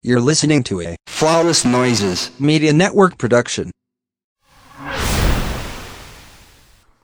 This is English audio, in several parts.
You're listening to a Flawless Noises. Media Network production.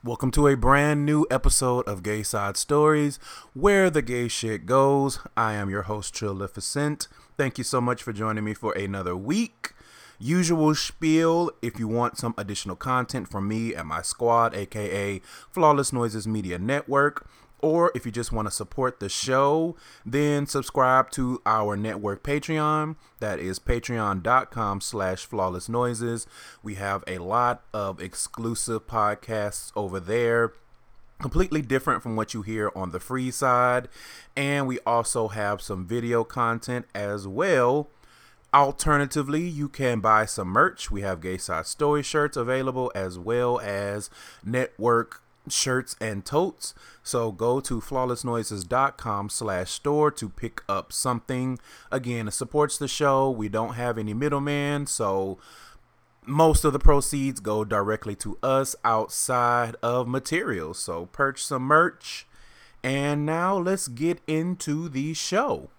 Welcome to a brand new episode of Gay Side Stories, where the gay shit goes. I am your host, Trillificent. Thank you so much for joining me for another week. Usual spiel if you want some additional content from me and my squad, aka Flawless Noises Media Network, or if you just want to support the show, then subscribe to our network Patreon. That is patreon.com slash flawless noises. We have a lot of exclusive podcasts over there completely different from what you hear on the free side. And we also have some video content as well. Alternatively, you can buy some merch. We have Gay Side Story shirts available as well as network shirts and totes. So go to flawlessnoises.com slash store to pick up something. Again, it supports the show. We don't have any middleman, so most of the proceeds go directly to us outside of materials. So purchase some merch. And now let's get into the show.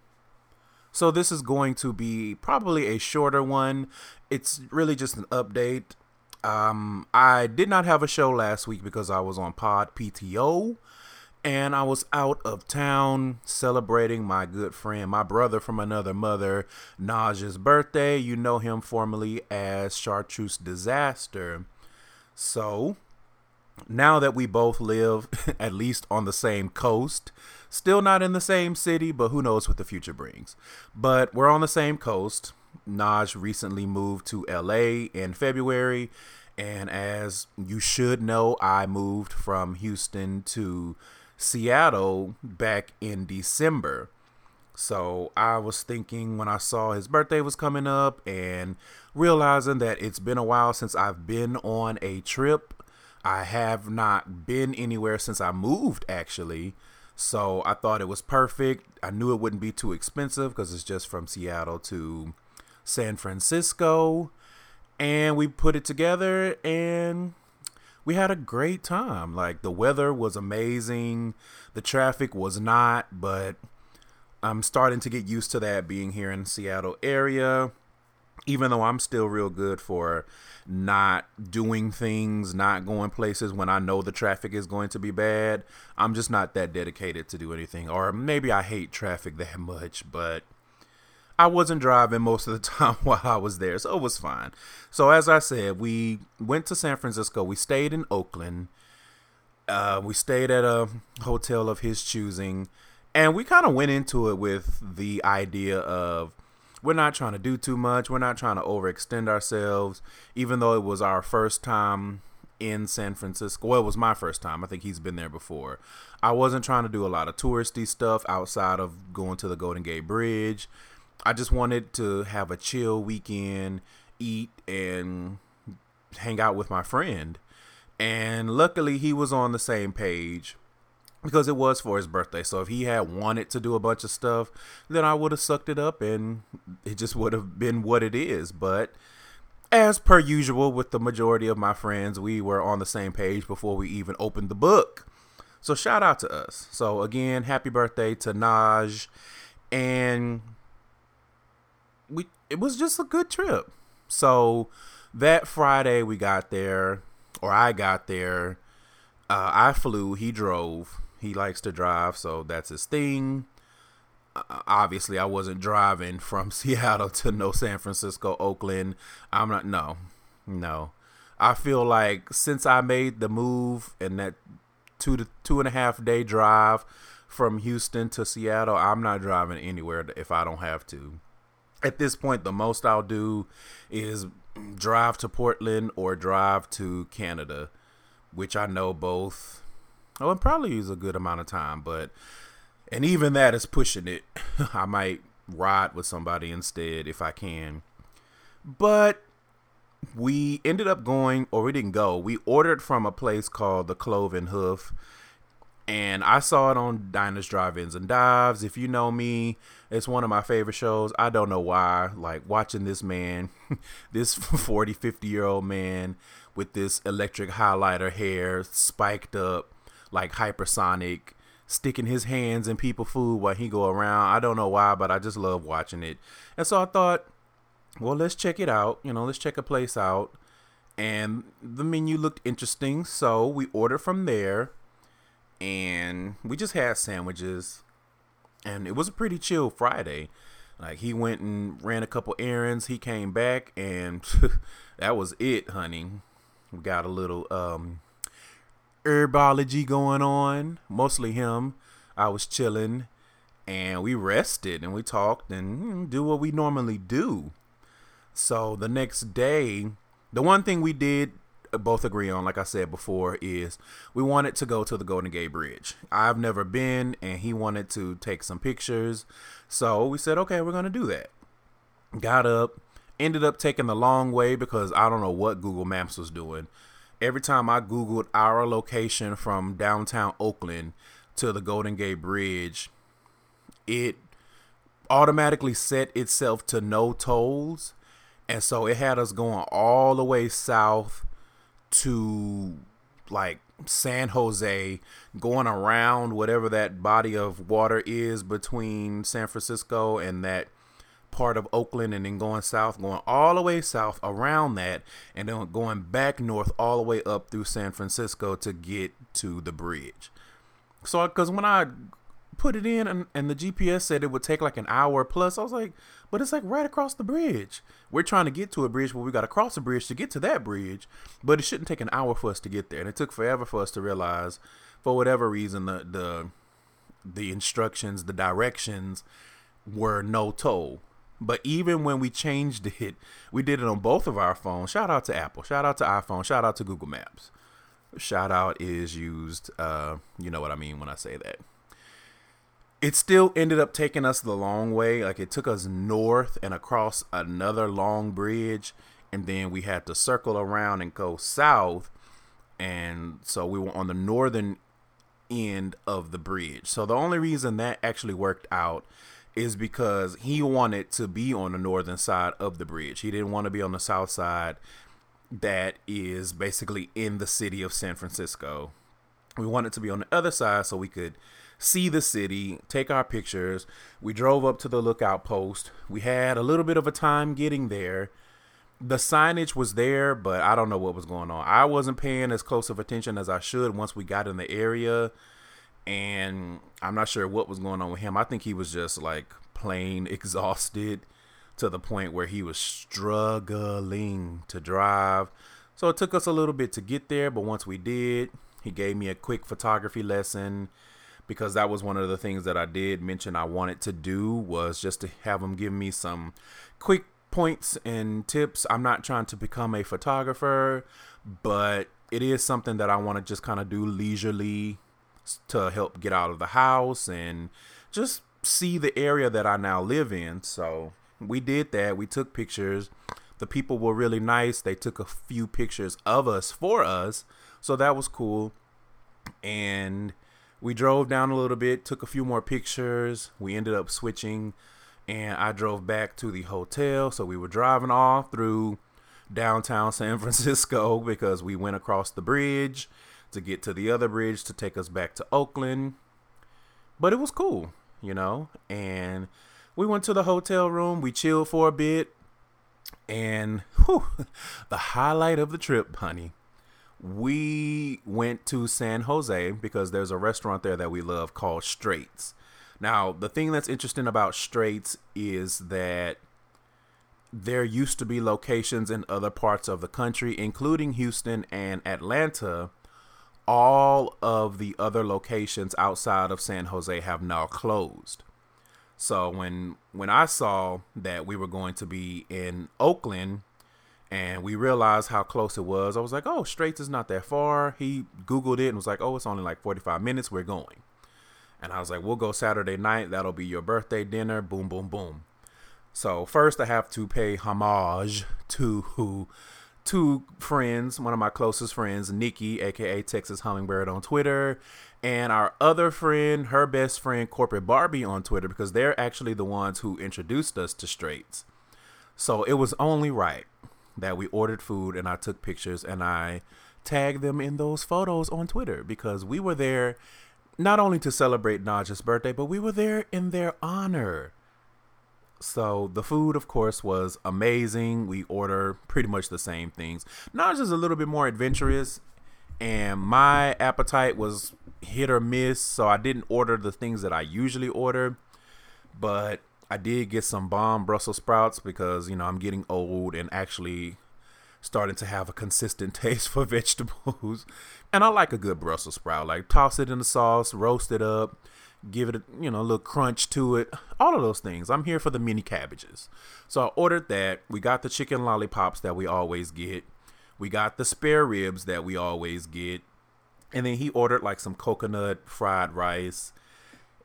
So this is going to be probably a shorter one. It's really just an update. Um, I did not have a show last week because I was on Pod PTO and I was out of town celebrating my good friend, my brother from another mother, Naj's birthday. You know him formerly as Chartreuse Disaster. So, now that we both live at least on the same coast, still not in the same city, but who knows what the future brings. But we're on the same coast. Naj recently moved to LA in February. And as you should know, I moved from Houston to Seattle back in December. So I was thinking when I saw his birthday was coming up and realizing that it's been a while since I've been on a trip. I have not been anywhere since I moved actually. So I thought it was perfect. I knew it wouldn't be too expensive because it's just from Seattle to San Francisco. And we put it together and we had a great time. Like the weather was amazing. The traffic was not, but I'm starting to get used to that being here in Seattle area. Even though I'm still real good for not doing things, not going places when I know the traffic is going to be bad, I'm just not that dedicated to do anything. Or maybe I hate traffic that much, but I wasn't driving most of the time while I was there, so it was fine. So as I said, we went to San Francisco. We stayed in Oakland. Uh, we stayed at a hotel of his choosing, and we kind of went into it with the idea of we're not trying to do too much. We're not trying to overextend ourselves, even though it was our first time in San Francisco. Well, it was my first time. I think he's been there before. I wasn't trying to do a lot of touristy stuff outside of going to the Golden Gate Bridge. I just wanted to have a chill weekend, eat and hang out with my friend. And luckily he was on the same page because it was for his birthday. So if he had wanted to do a bunch of stuff, then I would have sucked it up and it just would have been what it is. But as per usual with the majority of my friends, we were on the same page before we even opened the book. So shout out to us. So again, happy birthday to Naj. And we it was just a good trip. So that Friday we got there, or I got there. Uh, I flew. He drove. He likes to drive, so that's his thing. Uh, obviously, I wasn't driving from Seattle to no San Francisco, Oakland. I'm not. No, no. I feel like since I made the move and that two to two and a half day drive from Houston to Seattle, I'm not driving anywhere if I don't have to at this point, the most I'll do is drive to Portland or drive to Canada, which I know both. Oh, it probably use a good amount of time, but and even that is pushing it. I might ride with somebody instead if I can. But we ended up going, or we didn't go. We ordered from a place called the Cloven Hoof and I saw it on Diners, Drive-ins, and Dives. If you know me, it's one of my favorite shows. I don't know why. Like watching this man, this 40, 50 year old man with this electric highlighter hair, spiked up, like hypersonic, sticking his hands in people food while he go around. I don't know why, but I just love watching it. And so I thought, well, let's check it out. You know, let's check a place out. And the menu looked interesting, so we ordered from there. And we just had sandwiches. And it was a pretty chill Friday. Like he went and ran a couple errands. He came back and that was it, honey. We got a little um herbology going on, mostly him. I was chilling and we rested and we talked and mm, do what we normally do. So the next day, the one thing we did both agree on, like I said before, is we wanted to go to the Golden Gate Bridge. I've never been, and he wanted to take some pictures. So we said, okay, we're going to do that. Got up, ended up taking the long way because I don't know what Google Maps was doing. Every time I Googled our location from downtown Oakland to the Golden Gate Bridge, it automatically set itself to no tolls. And so it had us going all the way south to like San Jose, going around whatever that body of water is between San Francisco and that part of Oakland, and then going south, going all the way south around that, and then going back north all the way up through San Francisco to get to the bridge. So, because when I put it in and, and the GPS said it would take like an hour plus, I was like, but it's like right across the bridge. We're trying to get to a bridge, but we got to cross a bridge to get to that bridge. But it shouldn't take an hour for us to get there, and it took forever for us to realize, for whatever reason, the the the instructions, the directions were no toll. But even when we changed it, we did it on both of our phones. Shout out to Apple. Shout out to iPhone. Shout out to Google Maps. Shout out is used. Uh, you know what I mean when I say that it still ended up taking us the long way. Like it took us north and across another long bridge, and then we had to circle around and go south. And so we were on the northern end of the bridge. So the only reason that actually worked out is because he wanted to be on the northern side of the bridge. He didn't want to be on the south side that is basically in the city of San Francisco. We wanted to be on the other side so we could see the city, take our pictures. We drove up to the lookout post. We had a little bit of a time getting there. The signage was there, but I don't know what was going on. I wasn't paying as close of attention as I should once we got in the area. And I'm not sure what was going on with him. I think he was just like plain exhausted to the point where he was struggling to drive. So it took us a little bit to get there, but once we did, he gave me a quick photography lesson because that was one of the things that I did mention I wanted to do was just to have them give me some quick points and tips. I'm not trying to become a photographer, but it is something that I want to just kind of do leisurely to help get out of the house and just see the area that I now live in. So we did that. We took pictures. The people were really nice. They took a few pictures of us for us. So that was cool. And we drove down a little bit, took a few more pictures. We ended up switching, and I drove back to the hotel. So we were driving off through downtown San Francisco because we went across the bridge to get to the other bridge to take us back to Oakland. But it was cool, you know. And we went to the hotel room. We chilled for a bit. And whew, the highlight of the trip, honey, we went to San Jose because there's a restaurant there that we love called Straits. Now, the thing that's interesting about Straits is that there used to be locations in other parts of the country, including Houston and Atlanta. All of the other locations outside of San Jose have now closed. So when when I saw that we were going to be in Oakland, and we realized how close it was. I was like, oh, Straits is not that far. He Googled it and was like, oh, it's only like 45 minutes. We're going. And I was like, we'll go Saturday night. That'll be your birthday dinner. Boom, boom, boom. So first, I have to pay homage to who, two friends, one of my closest friends, Nikki, aka Texas Hummingbird on Twitter, and our other friend, her best friend, Corporate Barbie on Twitter, because they're actually the ones who introduced us to Straits. So it was only right that we ordered food and I took pictures and I tagged them in those photos on Twitter because we were there not only to celebrate Naja's birthday, but we were there in their honor. So the food, of course, was amazing. We order pretty much the same things. Naja's a little bit more adventurous, and my appetite was hit or miss, so I didn't order the things that I usually order. But I did get some bomb Brussels sprouts because you know I'm getting old and actually starting to have a consistent taste for vegetables. And I like a good Brussels sprout. Like toss it in the sauce, roast it up, give it a you know a little crunch to it. All of those things. I'm here for the mini cabbages. So I ordered that. We got the chicken lollipops that we always get. We got the spare ribs that we always get. And then he ordered like some coconut fried rice.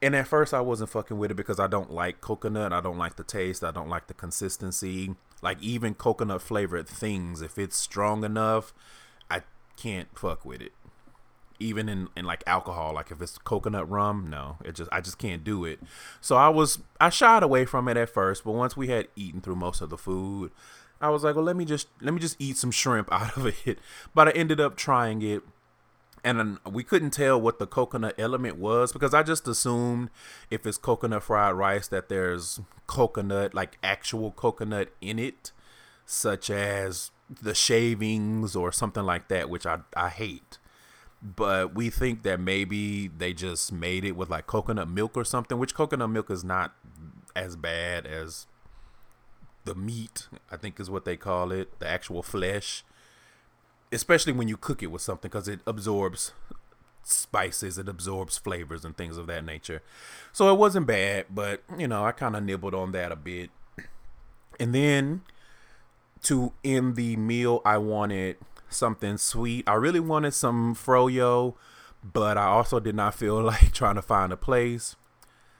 And at first I wasn't fucking with it because I don't like coconut. I don't like the taste. I don't like the consistency. Like even coconut flavored things, if it's strong enough, I can't fuck with it. Even in, in like alcohol, like if it's coconut rum, no, it just I just can't do it. So I was I shied away from it at first, but once we had eaten through most of the food, I was like, well, let me just let me just eat some shrimp out of it. But I ended up trying it and we couldn't tell what the coconut element was because I just assumed if it's coconut fried rice that there's coconut, like actual coconut in it, such as the shavings or something like that, which I, I hate. But we think that maybe they just made it with like coconut milk or something, which coconut milk is not as bad as the meat, I think is what they call it, the actual flesh especially when you cook it with something because it absorbs spices, it absorbs flavors and things of that nature. So it wasn't bad, but you know, I kind of nibbled on that a bit. And then to end the meal, I wanted something sweet. I really wanted some froyo, but I also did not feel like trying to find a place.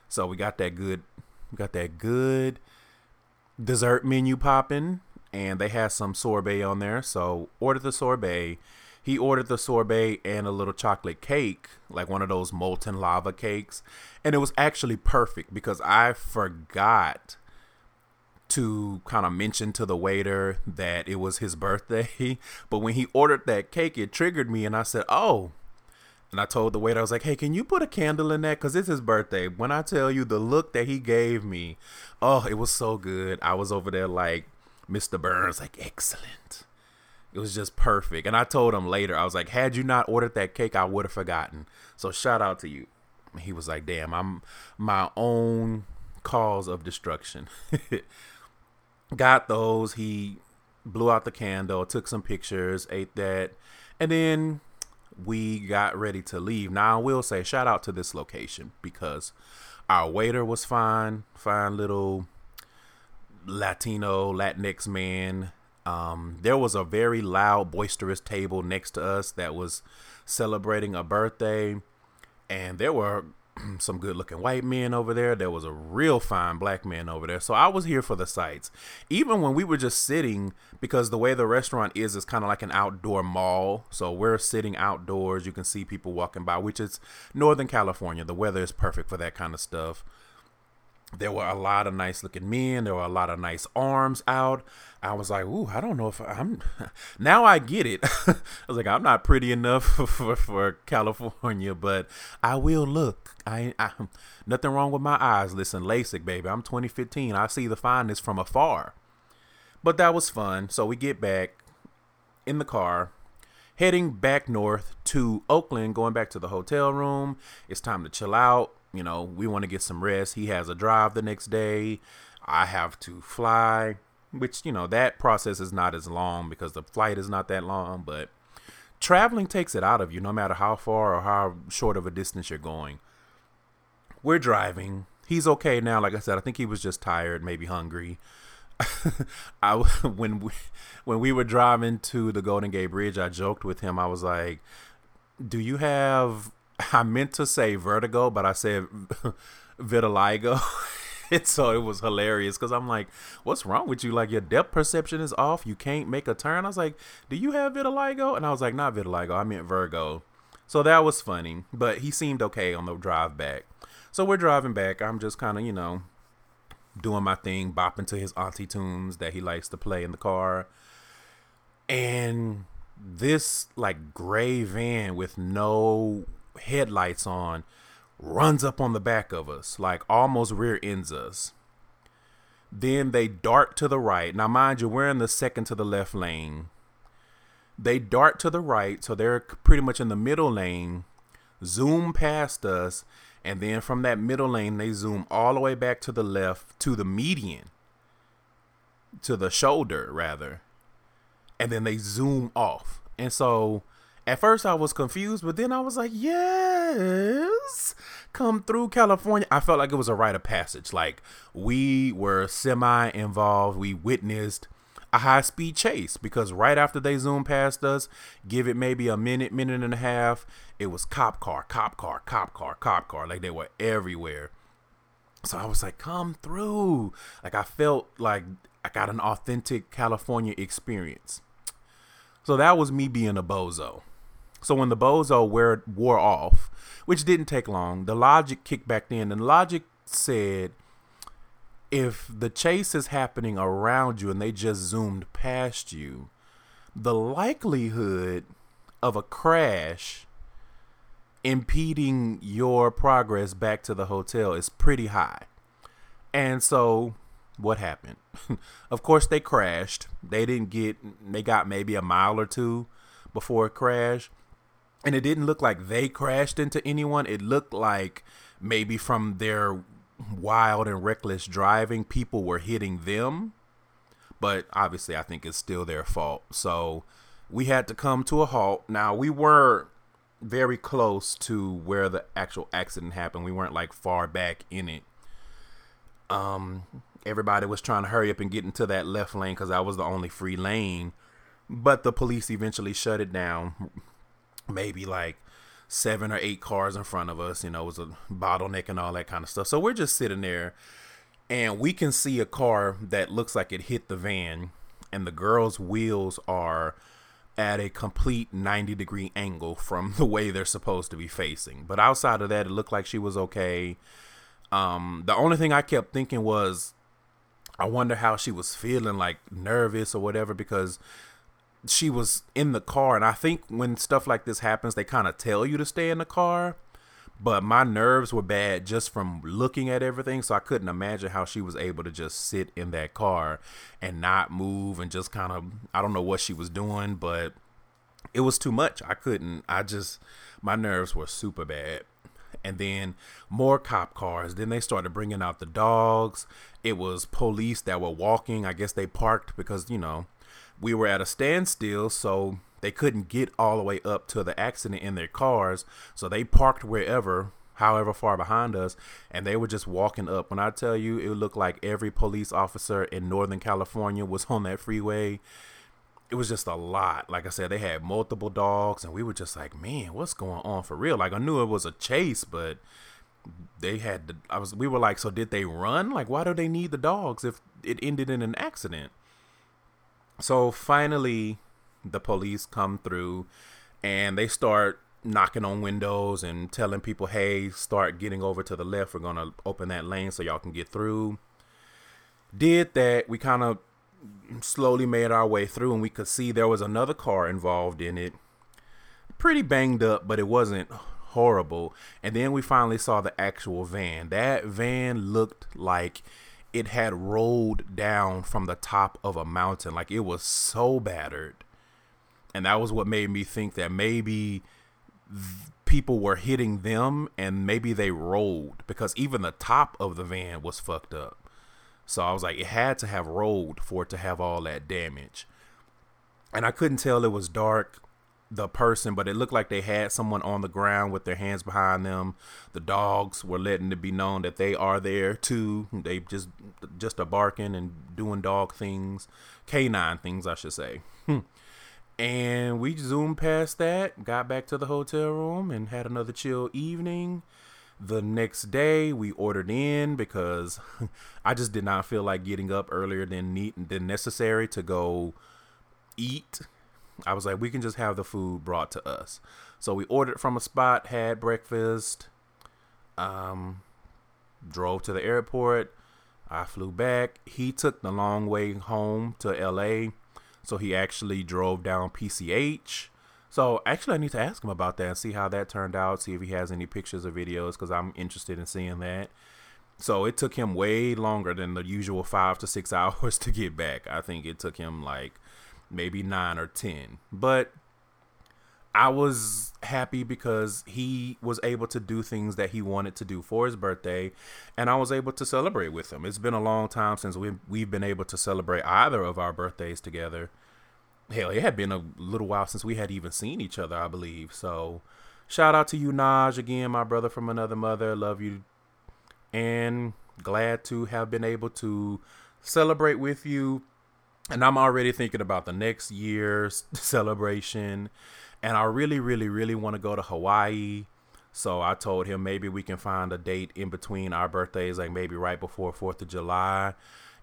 So we got that good we got that good dessert menu popping and they had some sorbet on there. So ordered the sorbet. He ordered the sorbet and a little chocolate cake, like one of those molten lava cakes. And it was actually perfect because I forgot to kind of mention to the waiter that it was his birthday. But when he ordered that cake, it triggered me and I said, Oh. And I told the waiter, I was like, hey, can you put a candle in that? Because it's his birthday. When I tell you the look that he gave me, oh, it was so good. I was over there like, Mr. Burns, like, excellent. It was just perfect. And I told him later, I was like, had you not ordered that cake, I would have forgotten. So shout out to you. He was like, damn, I'm my own cause of destruction. Got those. He blew out the candle, took some pictures, ate that, and then we got ready to leave. Now, I will say, shout out to this location because our waiter was fine, fine little Latino, Latinx man. Um, there was a very loud, boisterous table next to us that was celebrating a birthday, and there were some good looking white men over there. There was a real fine black man over there. So I was here for the sights. Even when we were just sitting, because the way the restaurant is, is kind of like an outdoor mall. So we're sitting outdoors. You can see people walking by, which is Northern California. The weather is perfect for that kind of stuff there were a lot of nice looking men. There were a lot of nice arms out. I was like, ooh, I don't know if I'm. now I get it. I was like, I'm not pretty enough for, for California, but I will look. I, I nothing wrong with my eyes. Listen, LASIK, baby. I'm 2015. I see the fineness from afar. But that was fun. So we get back in the car, heading back north to Oakland, going back to the hotel room. It's time to chill out you know, we want to get some rest. He has a drive the next day. I have to fly, which, you know, that process is not as long because the flight is not that long, but traveling takes it out of you no matter how far or how short of a distance you're going. We're driving. He's okay now. Like I said, I think he was just tired, maybe hungry. I when we when we were driving to the Golden Gate Bridge, I joked with him. I was like, "Do you have I meant to say vertigo, but I said vitiligo. and so it was hilarious because I'm like, what's wrong with you? Like your depth perception is off. You can't make a turn. I was like, do you have vitiligo? And I was like, not vitiligo. I meant Virgo. So that was funny, but he seemed okay on the drive back. So we're driving back. I'm just kind of, you know, doing my thing, bopping to his auntie tunes that he likes to play in the car. And this like gray van with no headlights on runs up on the back of us, like almost rear ends us. Then they dart to the right. Now, mind you, we're in the second to the left lane. They dart to the right, so they're pretty much in the middle lane, zoom past us, and then from that middle lane, they zoom all the way back to the left to the median, to the shoulder, rather. And then they zoom off. And so at first I was confused, but then I was like, yes, come through California. I felt like it was a rite of passage. Like we were semi involved. We witnessed a high speed chase because right after they zoomed past us, give it maybe a minute, minute and a half, it was cop car, cop car, cop car, cop car. Like they were everywhere. So I was like, come through. Like I felt like I got an authentic California experience. So that was me being a bozo. So when the bozo wore, wore off, which didn't take long, the logic kicked back in, and logic said, if the chase is happening around you and they just zoomed past you, the likelihood of a crash impeding your progress back to the hotel is pretty high. And so what happened? of course they crashed. They didn't get they got maybe a mile or two before it crashed. And it didn't look like they crashed into anyone. It looked like maybe from their wild and reckless driving, people were hitting them. But obviously, I think it's still their fault. So we had to come to a halt. Now, we were very close to where the actual accident happened. We weren't like far back in it. Um, everybody was trying to hurry up and get into that left lane because I was the only free lane. But the police eventually shut it down. Maybe like seven or eight cars in front of us. You know, it was a bottleneck and all that kind of stuff. So we're just sitting there and we can see a car that looks like it hit the van and the girl's wheels are at a complete 90 degree angle from the way they're supposed to be facing. But outside of that, it looked like she was okay. Um, the only thing I kept thinking was, I wonder how she was feeling, like nervous or whatever, because she was in the car and i think when stuff like this happens they kind of tell you to stay in the car but my nerves were bad just from looking at everything so i couldn't imagine how she was able to just sit in that car and not move and just kind of i don't know what she was doing but it was too much. I couldn't i just my nerves were super bad. And then more cop cars. Then they started bringing out the dogs. It was police that were walking. I guess they parked because you know we were at a standstill, so they couldn't get all the way up to the accident in their cars. So they parked wherever, however far behind us, and they were just walking up. When I tell you, it looked like every police officer in Northern California was on that freeway. It was just a lot. Like I said, they had multiple dogs, and we were just like, man, what's going on for real? Like I knew it was a chase, but they had the, I was we were like, so did they run? Like why do they need the dogs if it ended in an accident? So finally, the police come through and they start knocking on windows and telling people, hey, start getting over to the left. We're going to open that lane so y'all can get through. Did that. We kind of slowly made our way through and we could see there was another car involved in it. Pretty banged up, but it wasn't horrible. And then we finally saw the actual van. That van looked like it had rolled down from the top of a mountain. Like it was so battered. And that was what made me think that maybe people were hitting them and maybe they rolled because even the top of the van was fucked up. So I was like, it had to have rolled for it to have all that damage. And I couldn't tell it was dark the person, but it looked like they had someone on the ground with their hands behind them. The dogs were letting it be known that they are there too. They just just are barking and doing dog things, canine things, I should say. Hmm. and we zoomed past that, got back to the hotel room, and had another chill evening. The next day, we ordered in because I just did not feel like getting up earlier than neat than necessary to go eat I was like, we can just have the food brought to us. So we ordered from a spot, had breakfast, um, drove to the airport. I flew back. He took the long way home to LA. So he actually drove down PCH. So actually, I need to ask him about that and see how that turned out. See if he has any pictures or videos because I'm interested in seeing that. So it took him way longer than the usual five to six hours to get back. I think it took him like maybe nine or ten. But I was happy because he was able to do things that he wanted to do for his birthday, and I was able to celebrate with him. It's been a long time since we've we've been able to celebrate either of our birthdays together. Hell, it had been a little while since we had even seen each other, I believe. So, shout out to you, Naj, again, my brother from another mother. Love you, and glad to have been able to celebrate with you. And I'm already thinking about the next year's celebration and I really, really, really want to go to Hawaii. So I told him maybe we can find a date in between our birthdays, like maybe right before Fourth of July,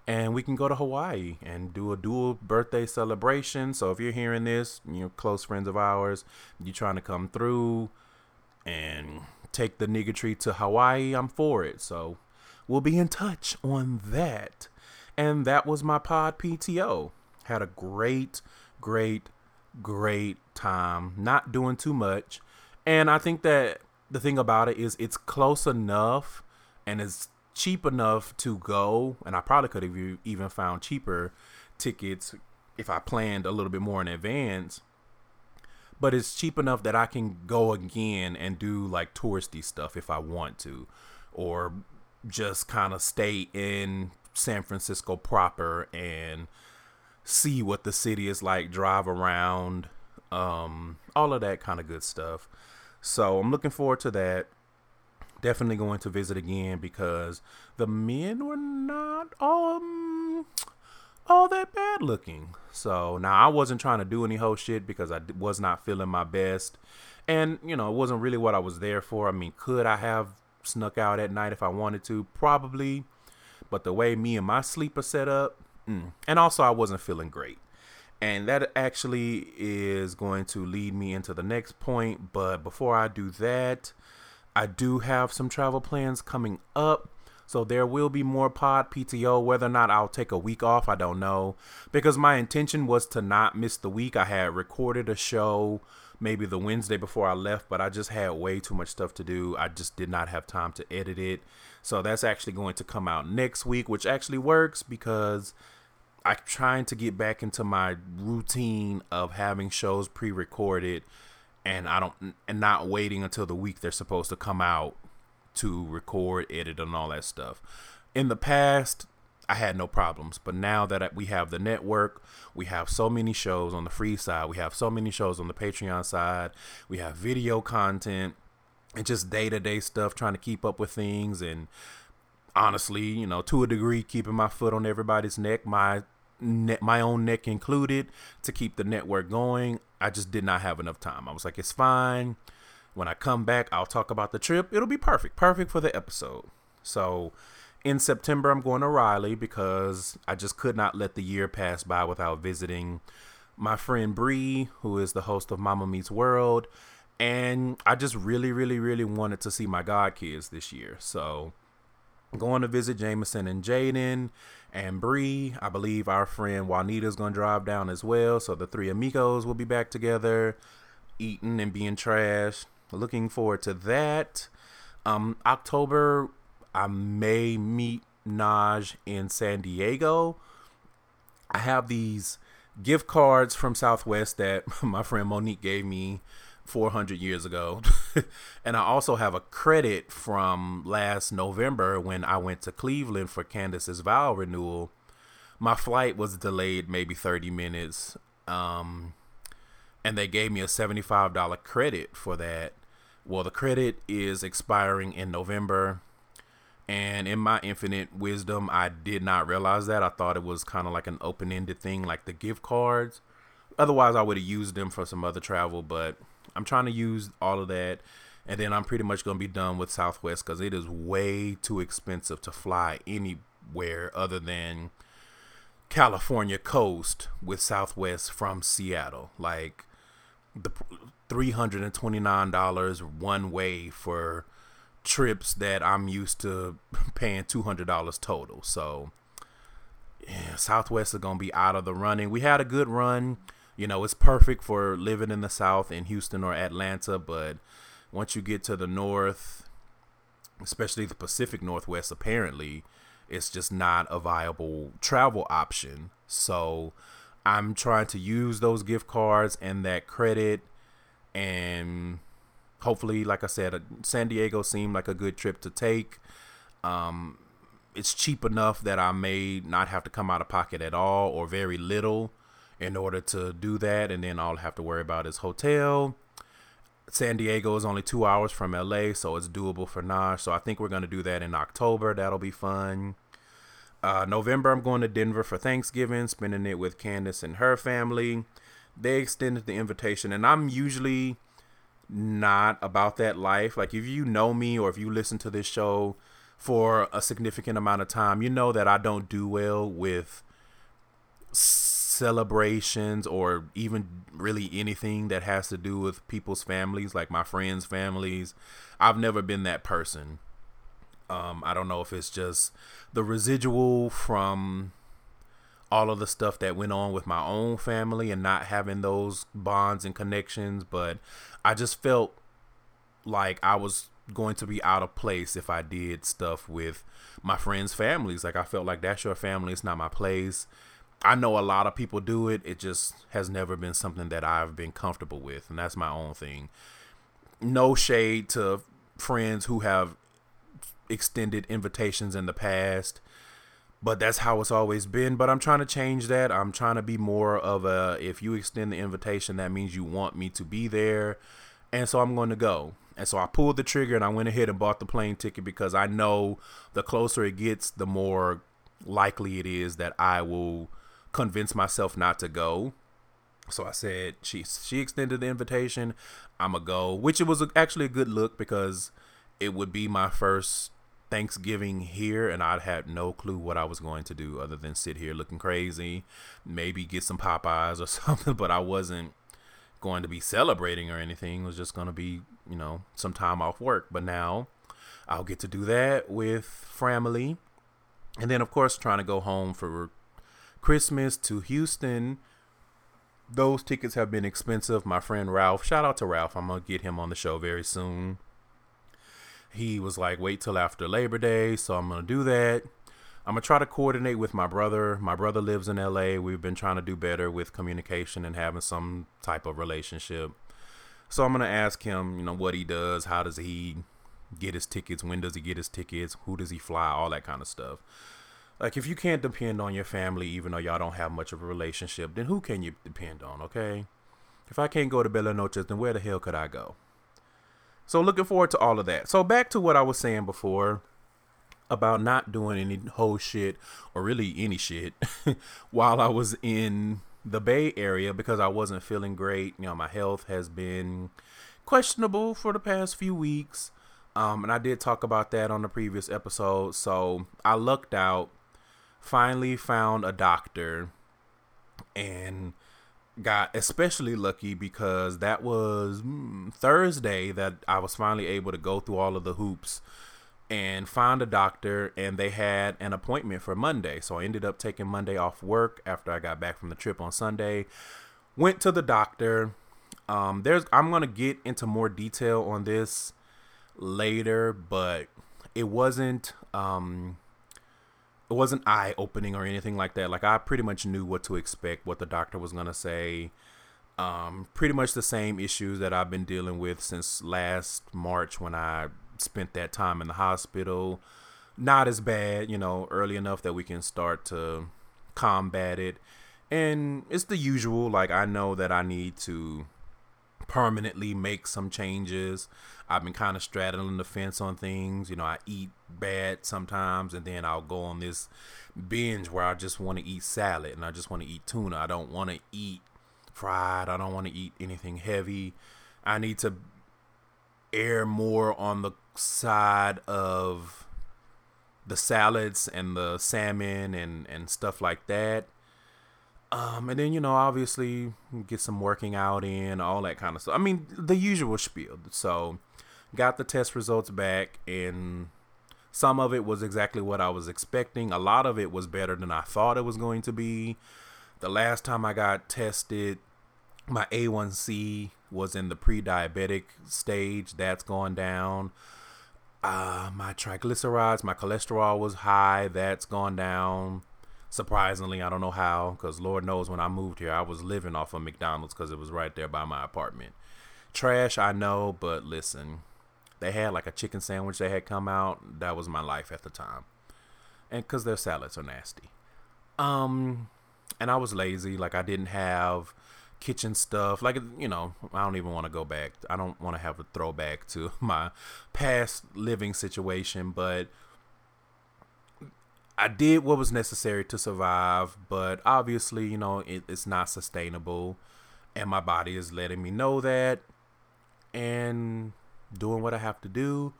and we can go to Hawaii and do a dual birthday celebration. So if you're hearing this, you're close friends of ours, you're trying to come through and take the nigga tree to Hawaii, I'm for it. So we'll be in touch on that. And that was my pod PTO. Had a great, great, great time, not doing too much. And I think that the thing about it is it's close enough and it's cheap enough to go. And I probably could have even found cheaper tickets if I planned a little bit more in advance. But it's cheap enough that I can go again and do like touristy stuff if I want to, or just kind of stay in San Francisco proper and see what the city is like, drive around, um, all of that kind of good stuff. So I'm looking forward to that. Definitely going to visit again because the men were not um all that bad looking. So now I wasn't trying to do any whole shit because I was not feeling my best, and you know it wasn't really what I was there for. I mean, could I have snuck out at night if I wanted to? Probably, but the way me and my sleep are set up, Mm. And also, I wasn't feeling great. And that actually is going to lead me into the next point. But before I do that, I do have some travel plans coming up. So there will be more pod PTO. Whether or not I'll take a week off, I don't know. Because my intention was to not miss the week. I had recorded a show maybe the Wednesday before I left, but I just had way too much stuff to do. I just did not have time to edit it. So that's actually going to come out next week, which actually works because I'm trying to get back into my routine of having shows pre-recorded and I don't and not waiting until the week they're supposed to come out to record, edit and all that stuff. In the past, I had no problems, but now that we have the network, we have so many shows on the free side, we have so many shows on the Patreon side, we have video content and just day-to-day stuff trying to keep up with things and honestly, you know, to a degree, keeping my foot on everybody's neck, my ne- my own neck included, to keep the network going. I just did not have enough time. I was like, it's fine. When I come back, I'll talk about the trip. It'll be perfect, perfect for the episode. So, in September, I'm going to Raleigh because I just could not let the year pass by without visiting my friend Bree, who is the host of Mama Meets World. And I just really, really, really wanted to see my god kids this year. So, I'm going to visit Jameson and Jaden and Bree. I believe our friend Juanita is gonna drive down as well. So the three amigos will be back together, eating and being trash. Looking forward to that. Um, October, I may meet Naj in San Diego. I have these gift cards from Southwest that my friend Monique gave me 400 years ago. and I also have a credit from last November when I went to Cleveland for Candace's vow renewal. My flight was delayed maybe 30 minutes. Um, and they gave me a $75 credit for that. Well, the credit is expiring in November. And in my infinite wisdom, I did not realize that. I thought it was kind of like an open ended thing, like the gift cards. Otherwise, I would have used them for some other travel, but I'm trying to use all of that, and then I'm pretty much gonna be done with Southwest because it is way too expensive to fly anywhere other than California coast with Southwest from Seattle. Like the three hundred and twenty nine dollars one way for trips that I'm used to paying two hundred dollars total. So yeah, Southwest is gonna be out of the running. We had a good run you know, it's perfect for living in the South in Houston or Atlanta, but once you get to the North, especially the Pacific Northwest, apparently, it's just not a viable travel option. So I'm trying to use those gift cards and that credit and hopefully like I said San Diego seemed like a good trip to take. Um, it's cheap enough that I may not have to come out of pocket at all or very little in order to do that and then all I have to worry about is hotel. San Diego is only 2 hours from LA, so it's doable for Naj. So I think we're going to do that in October. That'll be fun. Uh, November, I'm going to Denver for Thanksgiving, spending it with Candace and her family. They extended the invitation, and I'm usually not about that life. Like, if you know me or if you listen to this show for a significant amount of time, you know that I don't do well with celebrations or even really anything that has to do with people's families, like my friends' families. I've never been that person. Um, I don't know if it's just the residual from all of the stuff that went on with my own family and not having those bonds and connections, but I just felt like I was going to be out of place if I did stuff with my friends' families. Like I felt like that's your family, it's not my place. I know a lot of people do it. It just has never been something that I've been comfortable with, and that's my own thing. No shade to friends who have extended invitations in the past but that's how it's always been. But i'm trying to change that. I'm trying to be more of a if you extend the invitation that means you want me to be there. And so i'm going to go. And so i pulled the trigger and i went ahead and bought the plane ticket because i know the closer it gets the more likely it is that i will convince myself not to go. So I said she she extended the invitation. I'ma go, which it was actually a good look because it would be my first Thanksgiving here, and I'd had no clue what I was going to do other than sit here looking crazy, maybe get some Popeyes or something. But I wasn't going to be celebrating or anything. It was just going to be, you know, some time off work. But now I'll get to do that with family, and then of course trying to go home for Christmas to Houston. Those tickets have been expensive. My friend Ralph, shout out to Ralph. I'm gonna get him on the show very soon he was like, wait till after Labor Day. So I'm going to do that. I'm going to try to coordinate with my brother. My brother lives in LA. We've been trying to do better with communication and having some type of relationship. So I'm going to ask him, you know, what he does. How does he get his tickets? When does he get his tickets? Who does he fly? All that kind of stuff. Like, if you can't depend on your family, even though y'all don't have much of a relationship, then who can you depend on, okay? If I can't go to Bella Noches, then where the hell could I go? So looking forward to all of that. So back to what I was saying before about not doing any whole shit or really any shit while I was in the Bay Area because I wasn't feeling great. You know, my health has been questionable for the past few weeks. Um, and I did talk about that on the previous episode. So I lucked out, finally found a doctor, and got especially lucky because that was mm, Thursday that I was finally able to go through all of the hoops and find a doctor and they had an appointment for Monday. So I ended up taking Monday off work after I got back from the trip on Sunday. Went to the doctor. Um, there's I'm gonna get into more detail on this later, but it wasn't um it wasn't eye opening or anything like that. Like I pretty much knew what to expect, what the doctor was gonna say. Um, pretty much the same issues that I've been dealing with since last March when I spent that time in the hospital. Not as bad, you know, early enough that we can start to combat it. And it's the usual, like I know that I need to permanently make some changes. I've been kind of straddling the fence on things. You know, I eat bad sometimes, and then I'll go on this binge where I just want to eat salad and I just want to eat tuna. I don't want to eat fried. I don't want to eat anything heavy. I need to err more on the side of the salads and the salmon and and stuff like that um, and then you know, obviously get some working out in, all that kind of stuff. I mean, the usual spiel. So, got the test results back, and some of it was exactly what I was expecting. A lot of it was better than I thought it was going to be. The last time I got tested, my A1C was in the pre-diabetic stage. That's gone down. Uh, my triglycerides, my cholesterol was high. That's gone down. Surprisingly, I don't know how, because Lord knows when I moved here, I was living off of McDonald's because it was right there by my apartment. Trash, I know, but listen, they had like a chicken sandwich that had come out. That was my life at the time, and because their salads are nasty. Um, and I was lazy. Like I didn't have kitchen stuff. Like you know, I don't even want to go back. I don't want to have a throwback to my past living situation, but I did what was necessary to survive. But obviously, you know, it, it's not sustainable, and my body is letting me know that, and doing what I have to do.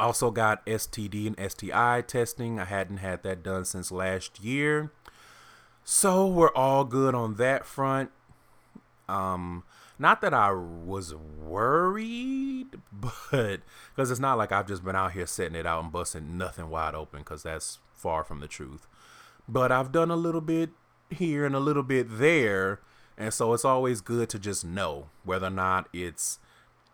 Also got STD and STI testing. I hadn't had that done since last year. So we're all good on that front. Um, not that I was worried, but because it's not like I've just been out here setting it out and busting nothing wide open, because that's far from the truth. But I've done a little bit here and a little bit there, and so it's always good to just know whether or not it's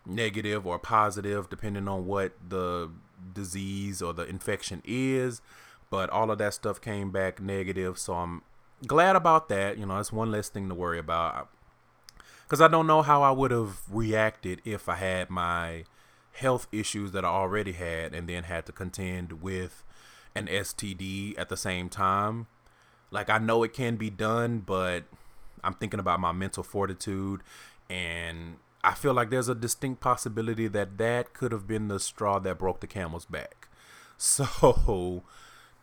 negative or positive, depending on what the disease or the infection is. But all of that stuff came back negative, so I'm glad about that. You know, it's one less thing to worry about. Because I don't know how I would have reacted if I had my health issues that I already had and then had to contend with an STD at the same time. Like, I know it can be done, but I'm thinking about my mental fortitude and I feel like there's a distinct possibility that that could have been the straw that broke the camel's back. So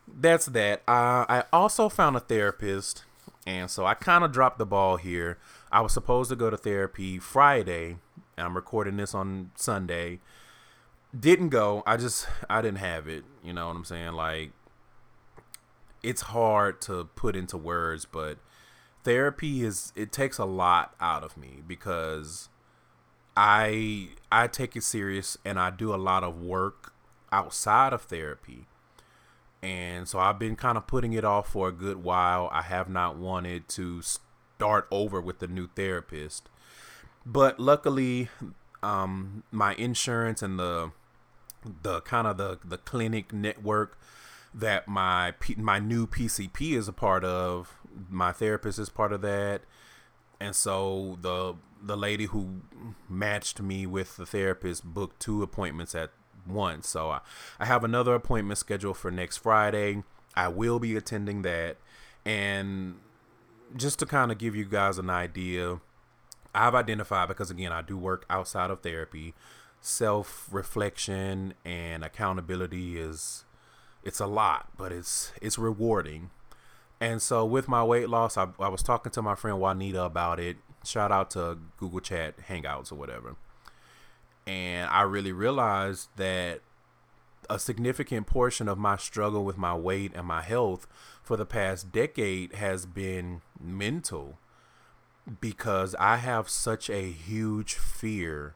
that's that. Uh, I also found a therapist, and so I kind of dropped the ball here. I was supposed to go to therapy Friday, and I'm recording this on Sunday. Didn't go. I just I didn't have it. You know what I'm saying? Like it's hard to put into words, but therapy is it takes a lot out of me because I I take it serious and I do a lot of work outside of therapy and so I've been kind of putting it off for a good while. I have not wanted to start over with the new therapist, but luckily, um, my insurance and the the kind of the the clinic network that my my new PCP is a part of, my therapist is part of that, and so the the lady who matched me with the therapist booked two appointments at one. So I, I have another appointment scheduled for next Friday. I will be attending that. And just to kind of give you guys an idea, I've identified because again, I do work outside of therapy. Self reflection and accountability is it's a lot, but it's it's rewarding. And so with my weight loss, I, I was talking to my friend Juanita about it. Shout out to Google Chat Hangouts or whatever and I really realized that a significant portion of my struggle with my weight and my health for the past decade has been mental because I have such a huge fear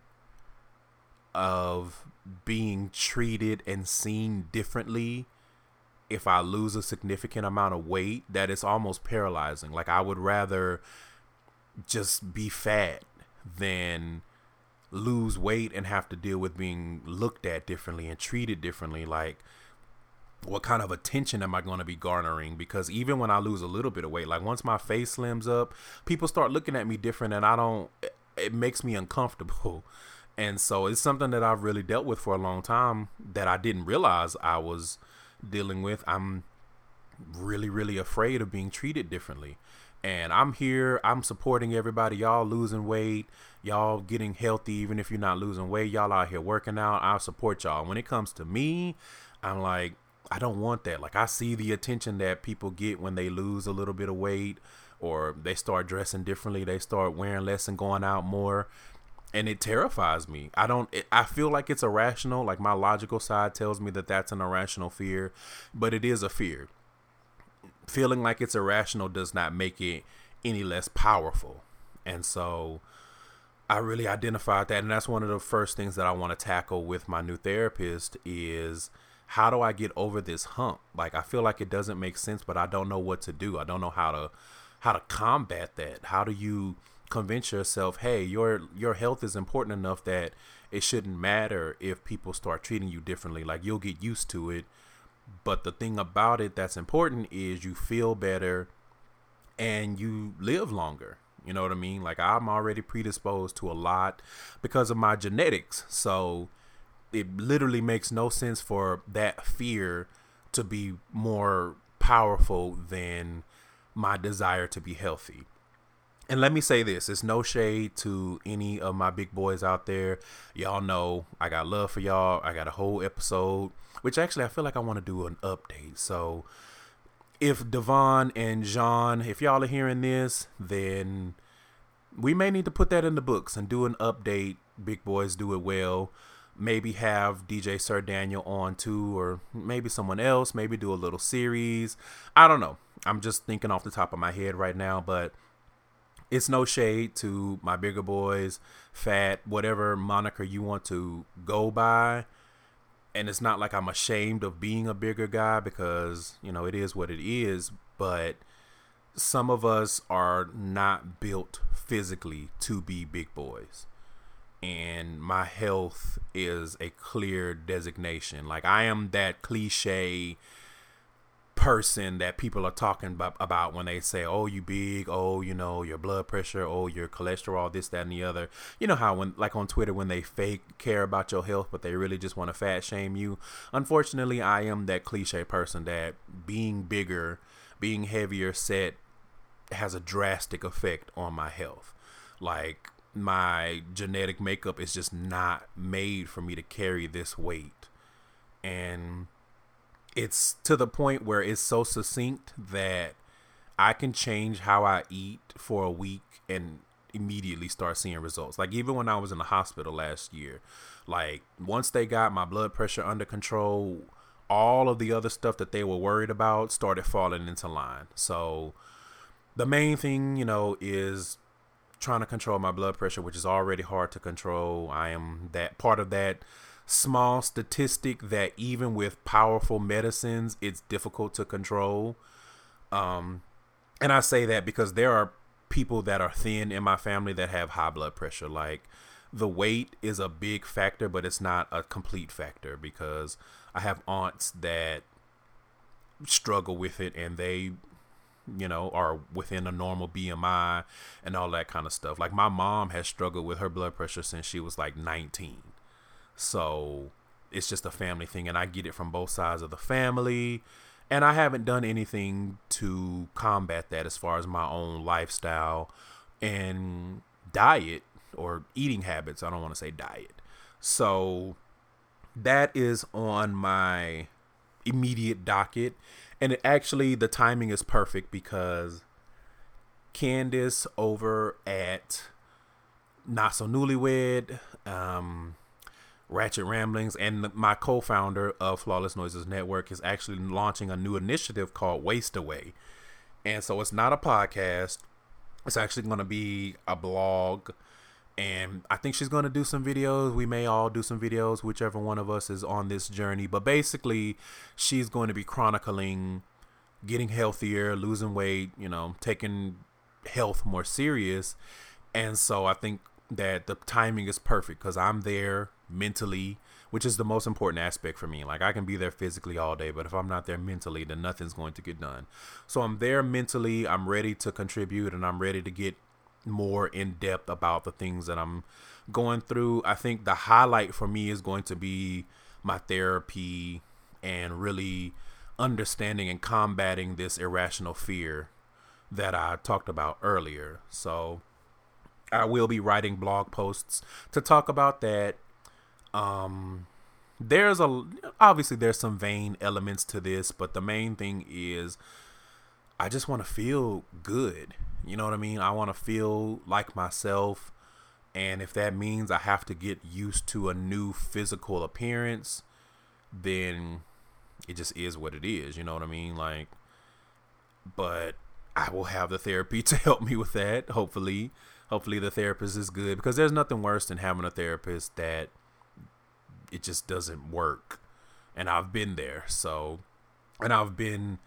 of being treated and seen differently if I lose a significant amount of weight that it's almost paralyzing. Like I would rather just be fat than lose weight and have to deal with being looked at differently and treated differently like what kind of attention am I going to be garnering? Because even when I lose a little bit of weight, like once my face slims up, people start looking at me different and I don't, it makes me uncomfortable. And so it's something that I've really dealt with for a long time that I didn't realize I was dealing with. I'm really, really afraid of being treated differently. And I'm here, I'm supporting everybody. Y'all losing weight, y'all getting healthy, even if you're not losing weight. Y'all out here working out. I'll support y'all. When it comes to me, I'm like, I don't want that. Like, I see the attention that people get when they lose a little bit of weight or they start dressing differently, they start wearing less and going out more. And it terrifies me. I don't, it, I feel like it's irrational. Like, my logical side tells me that that's an irrational fear, but it is a fear feeling like it's irrational does not make it any less powerful. And so I really identified that and that's one of the first things that I want to tackle with my new therapist is how do I get over this hump? Like I feel like it doesn't make sense, but I don't know what to do. I don't know how to how to combat that. How do you convince yourself, hey, your your health is important enough that it shouldn't matter if people start treating you differently. Like you'll get used to it. But the thing about it that's important is you feel better and you live longer. You know what I mean? Like I'm already predisposed to a lot because of my genetics. So it literally makes no sense for that fear to be more powerful than my desire to be healthy. And let me say this, it's no shade to any of my big boys out there. Y'all know I got love for y'all. I got a whole episode, which actually I feel like I want to do an update. So if Devon and Jean, if y'all are hearing this, then we may need to put that in the books and do an update. Big boys do it well. Maybe have DJ Sir Daniel on too, or maybe someone else. Maybe do a little series. I don't know. I'm just thinking off the top of my head right now, but it's no shade to my bigger boys, fat, whatever moniker you want to go by and it's not like I'm ashamed of being a bigger guy because, you know, it is what it is, but some of us are not built physically to be big boys. And my health is a clear designation. Like I am that cliche person that people are talking about, when they say, "Oh, you big. Oh, you know your blood pressure. Oh, your cholesterol. This, that, and the other." You know how when like on Twitter when they fake care about your health, but they really just want to fat shame you. Unfortunately, I am that cliche person that being bigger, being heavier set has a drastic effect on my health. Like my genetic makeup is just not made for me to carry this weight. And it's to the point where it's so succinct that I can change how I eat for a week and immediately start seeing results. Like even when I was in the hospital last year, like once they got my blood pressure under control, all of the other stuff that they were worried about started falling into line. So the main thing, you know, is trying to control my blood pressure, which is already hard to control. I am that part of that small statistic that even with powerful medicines, it's difficult to control. Um, and I say that because there are people that are thin in my family that have high blood pressure. Like the weight is a big factor, but it's not a complete factor because I have aunts that struggle with it and they you know, are within a normal BMI and all that kind of stuff. Like my mom has struggled with her blood pressure since she was like 19. So it's just a family thing, and I get it from both sides of the family. And I haven't done anything to combat that as far as my own lifestyle and diet or eating habits. I don't want to say diet. So that is on my immediate docket. And it actually, the timing is perfect because Candace over at Not So Newlywed, um, Ratchet Ramblings, and my co founder of Flawless Noises Network is actually launching a new initiative called Waste Away. And so it's not a podcast, it's actually going to be a blog. And I think she's going to do some videos. We may all do some videos, whichever one of us is on this journey. But basically, she's going to be chronicling getting healthier, losing weight, you know, taking health more serious. And so I think that the timing is perfect because I'm there mentally, which is the most important aspect for me. Like I can be there physically all day, but if I'm not there mentally, then nothing's going to get done. So I'm there mentally, I'm ready to contribute and I'm ready to get more in depth about the things that I'm going through. I think the highlight for me is going to be my therapy and really understanding and combating this irrational fear that I talked about earlier. So I will be writing blog posts to talk about that um, there's a obviously there's some vain elements to this, but the main thing is I just want to feel good. You know what I mean? I want to feel like myself. And if that means I have to get used to a new physical appearance, then it just is what it is. You know what I mean? Like, but I will have the therapy to help me with that. Hopefully, hopefully the therapist is good because there's nothing worse than having a therapist that it just doesn't work. And I've been there. So, and I've been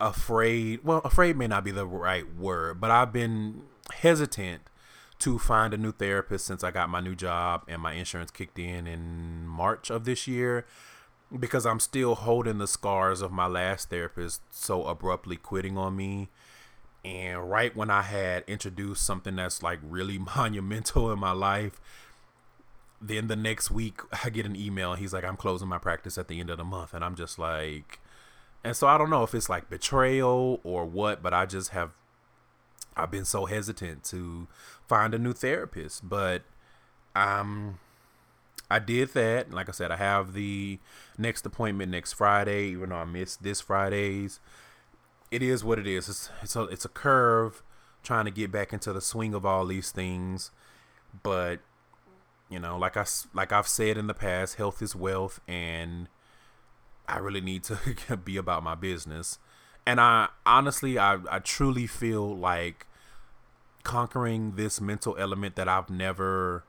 afraid. Well, afraid may not be the right word, but I've been hesitant to find a new therapist since I got my new job and my insurance kicked in in March of this year because I'm still holding the scars of my last therapist so abruptly quitting on me. And right when I had introduced something that's like really monumental in my life, then the next week I get an email. He's like, I'm closing my practice at the end of the month. And I'm just like, and so I don't know if it's like betrayal or what, but I just have, I've been so hesitant to find a new therapist. But um, I did that. Like I said, I have the next appointment next Friday, even though I missed this Friday's. It is what it is. It's, it's a, it's a curve trying to get back into the swing of all these things. But you know, like I like I've said in the past, health is wealth, and I really need to be about my business. And I honestly, I I truly feel like conquering this mental element that I've never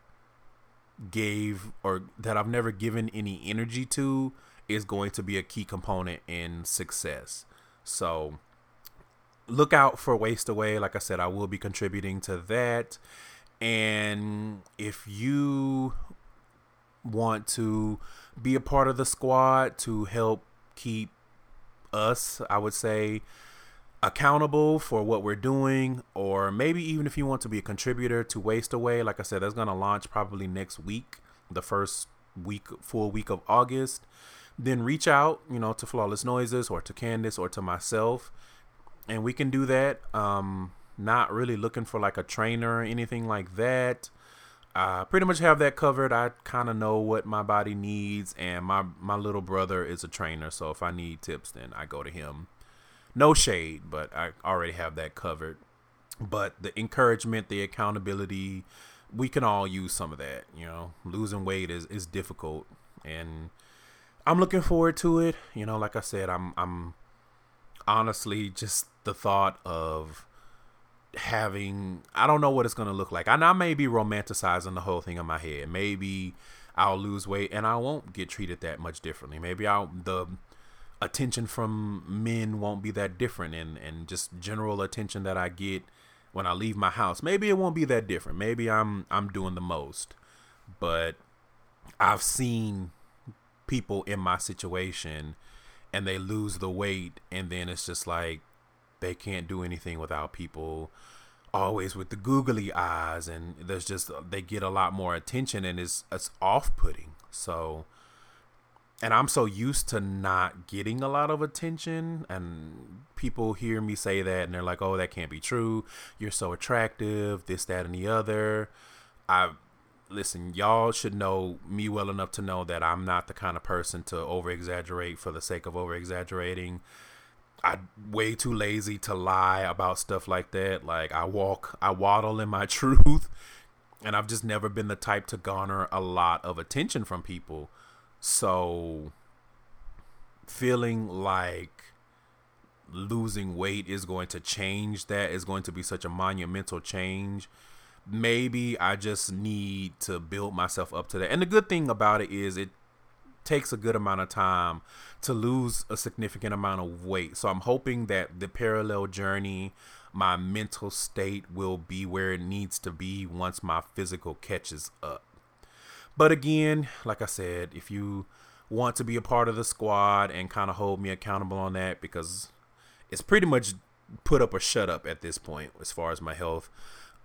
gave or that I've never given any energy to is going to be a key component in success. So look out for Waste Away. Like I said, I will be contributing to that. And if you want to be a part of the squad to help keep us, I would say, accountable for what we're doing, or maybe even if you want to be a contributor to Waste Away, like I said, that's going to launch probably next week, the first week, full week of August. Then reach out, you know, to Flawless Noises or to Candace or to myself, and we can do that. Um, not really looking for like a trainer or anything like that. I pretty much have that covered. I kind of know what my body needs, and my my little brother is a trainer, so if I need tips, then I go to him. No shade, but I already have that covered. But the encouragement, the accountability, we can all use some of that. You know, losing weight is is difficult, and I'm looking forward to it. You know, like I said, I'm I'm honestly just the thought of having I don't know what it's gonna look like. And I may be romanticizing the whole thing in my head. Maybe I'll lose weight and I won't get treated that much differently. Maybe I'll the attention from men won't be that different and, and just general attention that I get when I leave my house. Maybe it won't be that different. Maybe I'm I'm doing the most. But I've seen people in my situation and they lose the weight and then it's just like they can't do anything without people always with the googly eyes and there's just they get a lot more attention and it's it's off-putting. So and I'm so used to not getting a lot of attention and people hear me say that and they're like oh that can't be true. You're so attractive this that and the other. I listen y'all should know me well enough to know that I'm not the kind of person to over exaggerate for the sake of over exaggerating I way too lazy to lie about stuff like that. Like I walk, I waddle in my truth, and I've just never been the type to garner a lot of attention from people. So feeling like losing weight is going to change that is going to be such a monumental change. Maybe I just need to build myself up to that. And the good thing about it is it takes a good amount of time to lose a significant amount of weight. So I'm hoping that the parallel journey, my mental state will be where it needs to be once my physical catches up. But again, like I said, if you want to be a part of the squad and kind of hold me accountable on that because it's pretty much put up or shut up at this point as far as my health.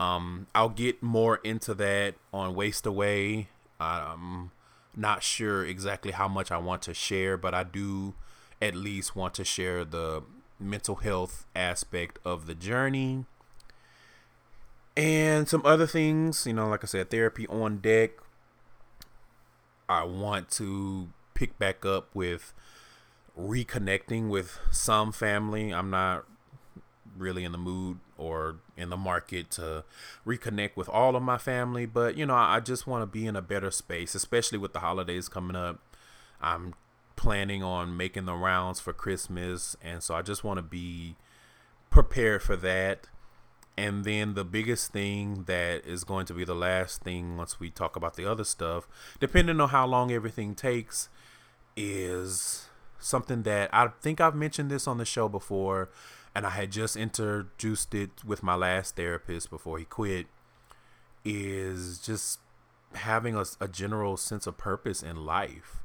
Um, I'll get more into that on Waste Away. Um, not sure exactly how much I want to share, but I do at least want to share the mental health aspect of the journey and some other things. You know, like I said, therapy on deck. I want to pick back up with reconnecting with some family. I'm not really in the mood or in the market to reconnect with all of my family. But, you know, I just want to be in a better space, especially with the holidays coming up. I'm planning on making the rounds for Christmas. And so I just want to be prepared for that. And then the biggest thing that is going to be the last thing once we talk about the other stuff, depending on how long everything takes, is something that I think I've mentioned this on the show before and I had just introduced it with my last therapist before he quit. is just having a, a general sense of purpose in life.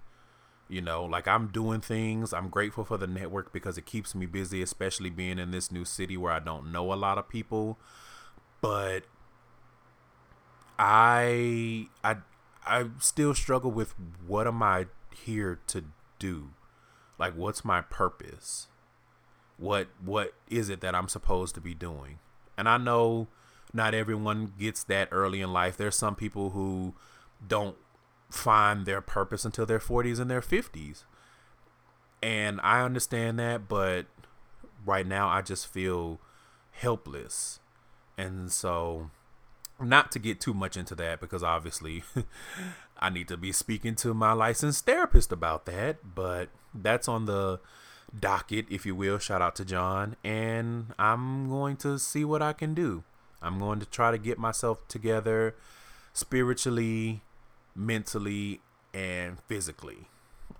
You know, like I'm doing things. I'm grateful for the network because it keeps me busy, especially being in this new city where I don't know a lot of people. But I I I still struggle with what am I here to do? Like what's my purpose? What what is it that I'm supposed to be doing? And I know not everyone gets that early in life. There's some people who don't find their purpose until their 40s and their 50s. And I understand that, but right now I just feel helpless. And so not to get too much into that because obviously I need to be speaking to my licensed therapist about that, but that's on the docket, if you will. Shout out to John. And I'm going to see what I can do. I'm going to try to get myself together spiritually, mentally, and physically.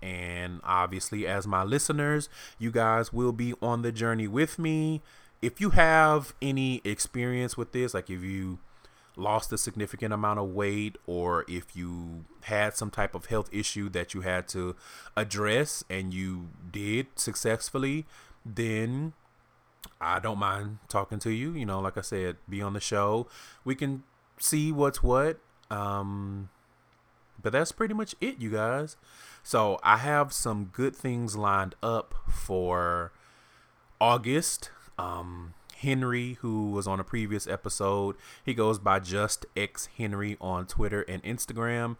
And obviously, as my listeners, you guys will be on the journey with me. If you have any experience with this, like if you lost a significant amount of weight or if you had some type of health issue that you had to address and you did successfully, then I don't mind talking to you. You know, like I said, be on the show. We can see what's what. Um, but that's pretty much it, you guys. So I have some good things lined up for August. Um, Henry, who was on a previous episode. He goes by Just X Henry on Twitter and Instagram.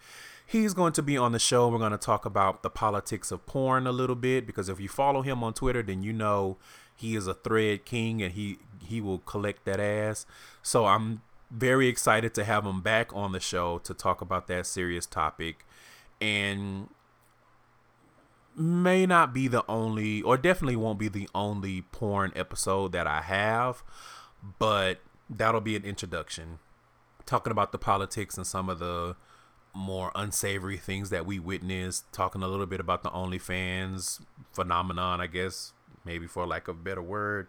He's going to be on the show. We're going to talk about the politics of porn a little bit because if you follow him on Twitter, then you know he is a thread king and he he will collect that ass. So I'm very excited to have him back on the show to talk about that serious topic. And may not be the only, or definitely won't be the only porn episode that I have, but that'll be an introduction. Talking about the politics and some of the more unsavory things that we witnessed, talking a little bit about the OnlyFans phenomenon, I guess, maybe for lack of a better word.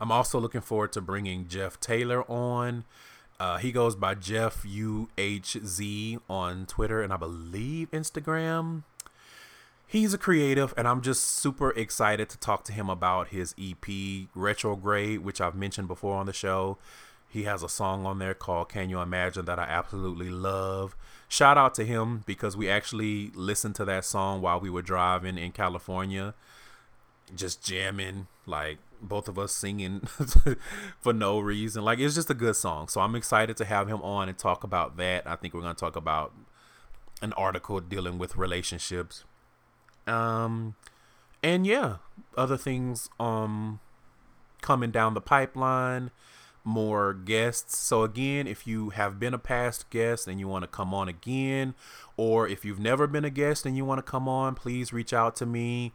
I'm also looking forward to bringing Jeff Taylor on. Uh, he goes by Jeff UHZ on Twitter and I believe Instagram he's a creative and i'm just super excited to talk to him about his ep retrograde which i've mentioned before on the show. He has a song on there called can you imagine that i absolutely love. Shout out to him because we actually listened to that song while we were driving in california just jamming like both of us singing for no reason. Like it's just a good song. So i'm excited to have him on and talk about that. I think we're going to talk about an article dealing with relationships um, and yeah, other things um coming down the pipeline, more guests. So again, if you have been a past guest and you want to come on again, or if you've never been a guest and you want to come on, please reach out to me.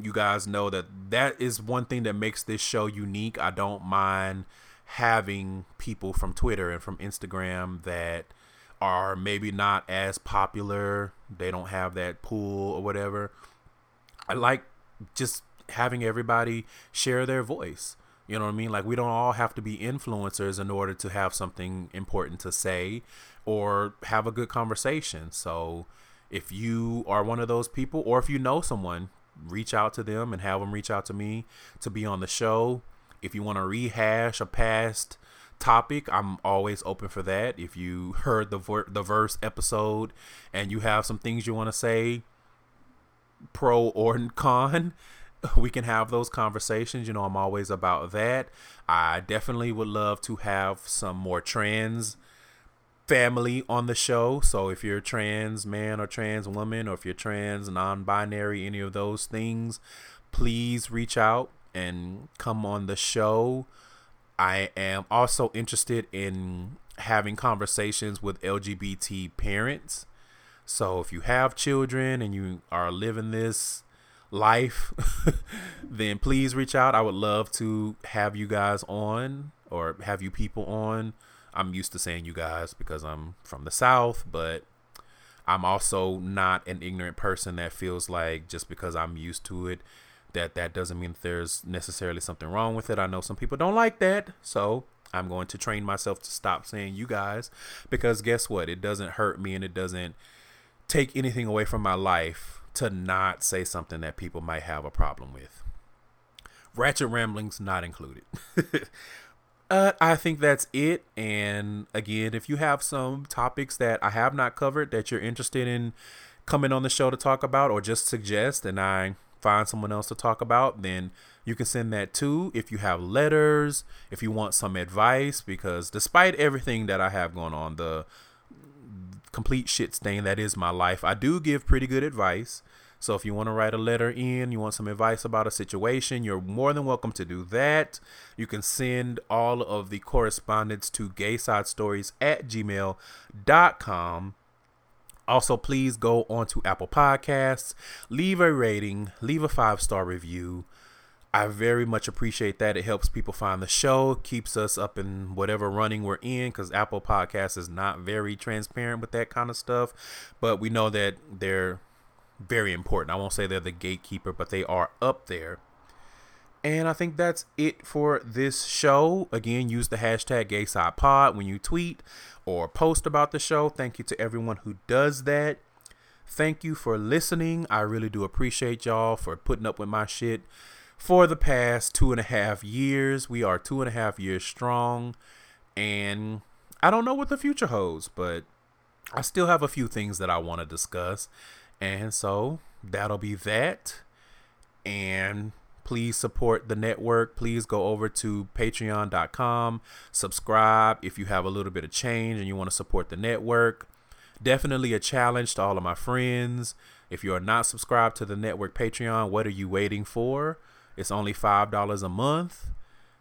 You guys know that that is one thing that makes this show unique. I don't mind having people from Twitter and from Instagram that are maybe not as popular. They don't have that pool or whatever. I like just having everybody share their voice. You know what I mean? Like we don't all have to be influencers in order to have something important to say or have a good conversation. So if you are one of those people or if you know someone, reach out to them and have them reach out to me to be on the show. If you want to rehash a past topic, I'm always open for that. If you heard the ver- the verse episode and you have some things you want to say, pro or con, we can have those conversations. You know, I'm always about that. I definitely would love to have some more trans family on the show. So if you're trans man or trans woman, or if you're trans, non binary, any of those things, please reach out and come on the show. I am also interested in having conversations with LGBT parents. So if you have children and you are living this life, then please reach out. I would love to have you guys on or have you people on. I'm used to saying you guys because I'm from the South, but I'm also not an ignorant person that feels like just because I'm used to it that that doesn't mean there's necessarily something wrong with it. I know some people don't like that, so I'm going to train myself to stop saying you guys because guess what? It doesn't hurt me and it doesn't take anything away from my life to not say something that people might have a problem with. Ratchet ramblings not included. uh, I think that's it. And again, if you have some topics that I have not covered that you're interested in coming on the show to talk about or just suggest, and I find someone else to talk about, then you can send that too. If you have letters, if you want some advice, because despite everything that I have going on, the complete shit stain that is my life, I do give pretty good advice. So if you want to write a letter in, you want some advice about a situation, you're more than welcome to do that. You can send all of the correspondence to gaysidestories at gmail.com. Also, please go on to Apple Podcasts, leave a rating, leave a five star review. I very much appreciate that. It helps people find the show, keeps us up in whatever running we're in because Apple Podcasts is not very transparent with that kind of stuff. But we know that they're very important. I won't say they're the gatekeeper, but they are up there. And I think that's it for this show. Again, use the hashtag GaySidePod when you tweet or post about the show. Thank you to everyone who does that. Thank you for listening. I really do appreciate y'all for putting up with my shit for the past two and a half years. We are two and a half years strong. And I don't know what the future holds, but I still have a few things that I want to discuss. And so that'll be that. And please support the network. Please go over to patreon.com, subscribe if you have a little bit of change and you want to support the network. Definitely a challenge to all of my friends. If you are not subscribed to the network Patreon, what are you waiting for? It's only $5 a month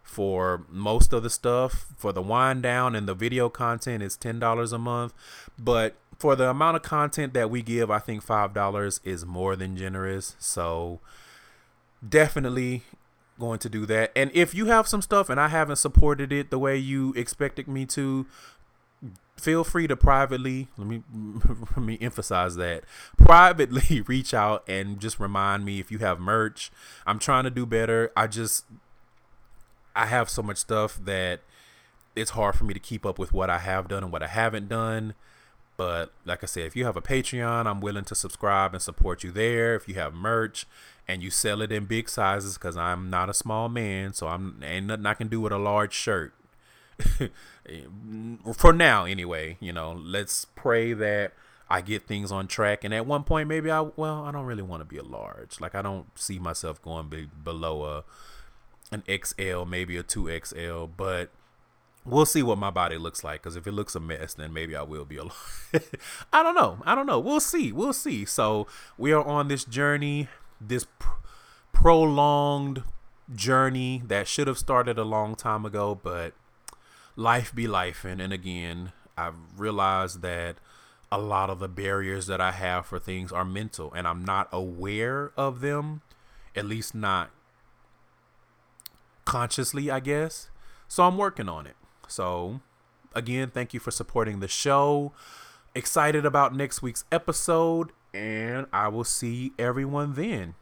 for most of the stuff. For the wind down and the video content, it's $10 a month. But for the amount of content that we give, I think $5 is more than generous. So definitely going to do that. And if you have some stuff and I haven't supported it the way you expected me to, feel free to privately let me let me emphasize that. Privately reach out and just remind me if you have merch. I'm trying to do better. I just i have so much stuff that it's hard for me to keep up with what i have done and what i haven't done but like i said if you have a patreon i'm willing to subscribe and support you there. If you have merch and you sell it in big sizes because i'm not a small man so i'm ain't nothing i can do with a large shirt. For now anyway you know let's pray that i get things on track. And at one point maybe i well i don't really want to be a large. Like i don't see myself going be below a an xl maybe a 2xl but we'll see what my body looks like because if it looks a mess then maybe i will be alone. I don't know. I don't know. We'll see. We'll see. So we are on this journey this pr- prolonged journey that should have started a long time ago but life be life. And, and again i've realized that a lot of the barriers that i have for things are mental and i'm not aware of them at least not consciously i guess. So i'm working on it so again thank you for supporting the show. Excited about next week's episode and i will see everyone then